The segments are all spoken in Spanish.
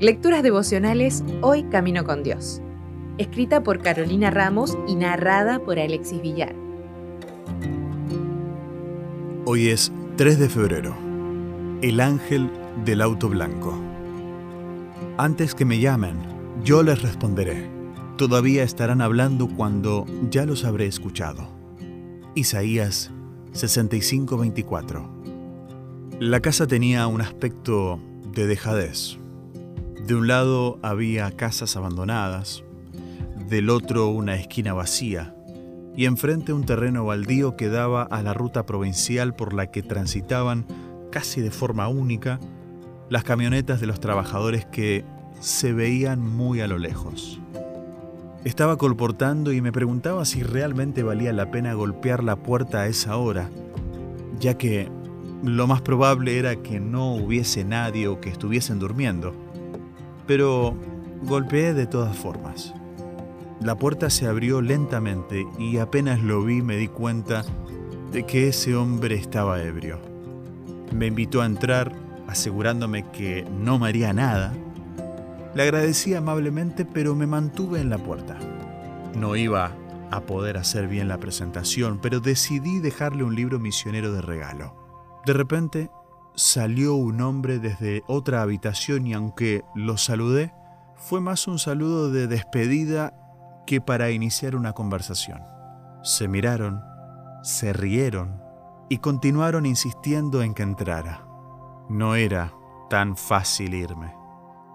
Lecturas devocionales Hoy Camino con Dios. Escrita por Carolina Ramos y narrada por Alexis Villar. Hoy es 3 de febrero. El ángel del auto blanco. Antes que me llamen, yo les responderé. Todavía estarán hablando cuando ya los habré escuchado. Isaías 65:24. La casa tenía un aspecto de dejadez. De un lado había casas abandonadas, del otro una esquina vacía, y enfrente un terreno baldío que daba a la ruta provincial por la que transitaban casi de forma única las camionetas de los trabajadores que se veían muy a lo lejos. Estaba colportando y me preguntaba si realmente valía la pena golpear la puerta a esa hora, ya que lo más probable era que no hubiese nadie o que estuviesen durmiendo. Pero golpeé de todas formas. La puerta se abrió lentamente y apenas lo vi me di cuenta de que ese hombre estaba ebrio. Me invitó a entrar asegurándome que no me haría nada. Le agradecí amablemente, pero me mantuve en la puerta. No iba a poder hacer bien la presentación, pero decidí dejarle un libro misionero de regalo. De repente salió un hombre desde otra habitación y aunque lo saludé, fue más un saludo de despedida que para iniciar una conversación. Se miraron, se rieron y continuaron insistiendo en que entrara. No era tan fácil irme.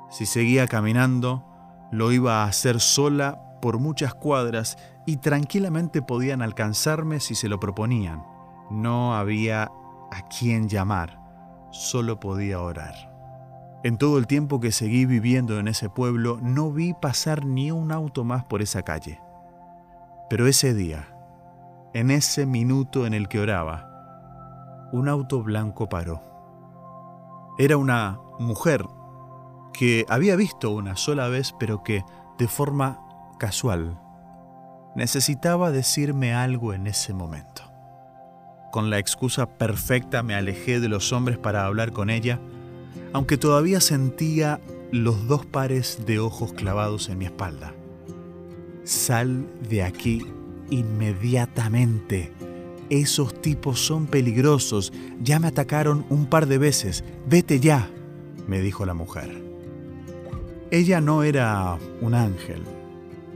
Si seguía caminando, lo iba a hacer sola por muchas cuadras y tranquilamente podían alcanzarme si se lo proponían. No había a quién llamar, solo podía orar. En todo el tiempo que seguí viviendo en ese pueblo, no vi pasar ni un auto más por esa calle. Pero ese día, en ese minuto en el que oraba, un auto blanco paró. Era una mujer que había visto una sola vez, pero que, de forma casual, necesitaba decirme algo en ese momento. Con la excusa perfecta me alejé de los hombres para hablar con ella, aunque todavía sentía los dos pares de ojos clavados en mi espalda. Sal de aquí inmediatamente, esos tipos son peligrosos. Ya me atacaron un par de veces. Vete ya, me dijo la mujer. Ella no era un ángel,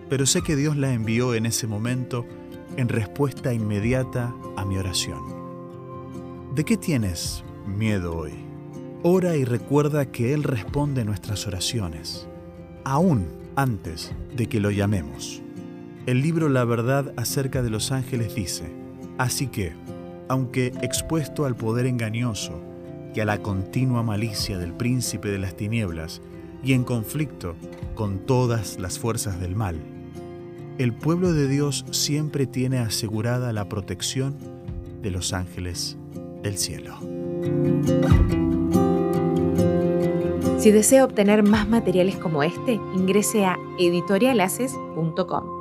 pero sé que Dios la envió en ese momento en respuesta inmediata a mi oración. ¿De qué tienes miedo hoy? Ora y recuerda que Él responde nuestras oraciones, aún antes de que lo llamemos. El libro La verdad acerca de los ángeles dice, Así que, aunque expuesto al poder engañoso y a la continua malicia del príncipe de las tinieblas y en conflicto con todas las fuerzas del mal, el pueblo de Dios siempre tiene asegurada la protección de los ángeles del cielo. Si desea obtener más materiales como este, ingrese a editorialaces.com.